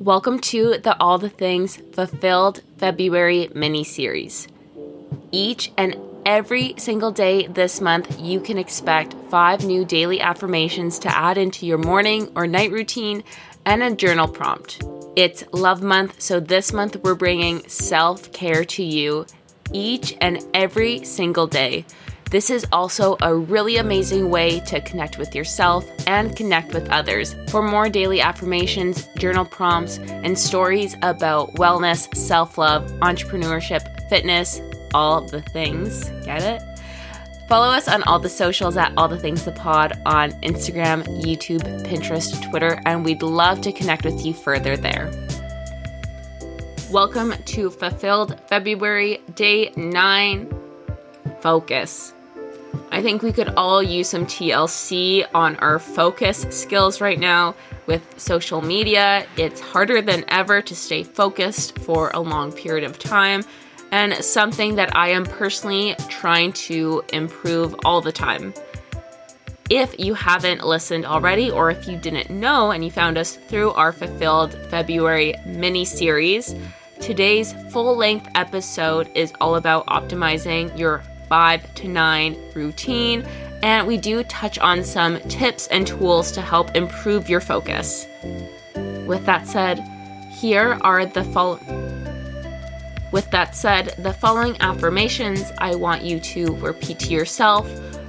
Welcome to the All the Things Fulfilled February mini series. Each and every single day this month, you can expect five new daily affirmations to add into your morning or night routine and a journal prompt. It's Love Month, so this month we're bringing self care to you each and every single day. This is also a really amazing way to connect with yourself and connect with others. For more daily affirmations, journal prompts, and stories about wellness, self love, entrepreneurship, fitness, all the things. Get it? Follow us on all the socials at All the Things the Pod on Instagram, YouTube, Pinterest, Twitter, and we'd love to connect with you further there. Welcome to Fulfilled February, day nine. Focus. I think we could all use some TLC on our focus skills right now with social media. It's harder than ever to stay focused for a long period of time, and something that I am personally trying to improve all the time. If you haven't listened already, or if you didn't know and you found us through our Fulfilled February mini series, today's full length episode is all about optimizing your five to nine routine, and we do touch on some tips and tools to help improve your focus. With that said, here are the following. With that said, the following affirmations I want you to repeat to yourself,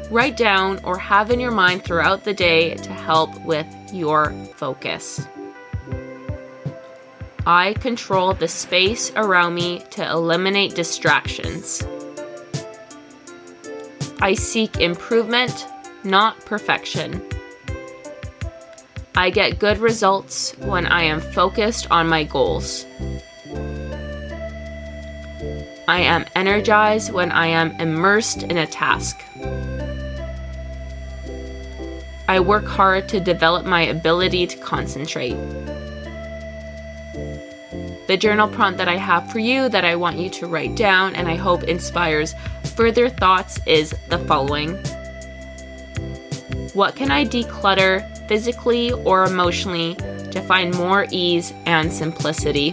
write down, or have in your mind throughout the day to help with your focus. I control the space around me to eliminate distractions. I seek improvement, not perfection. I get good results when I am focused on my goals. I am energized when I am immersed in a task. I work hard to develop my ability to concentrate. The journal prompt that I have for you that I want you to write down and I hope inspires further thoughts is the following What can I declutter physically or emotionally to find more ease and simplicity?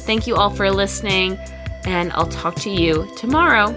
Thank you all for listening, and I'll talk to you tomorrow.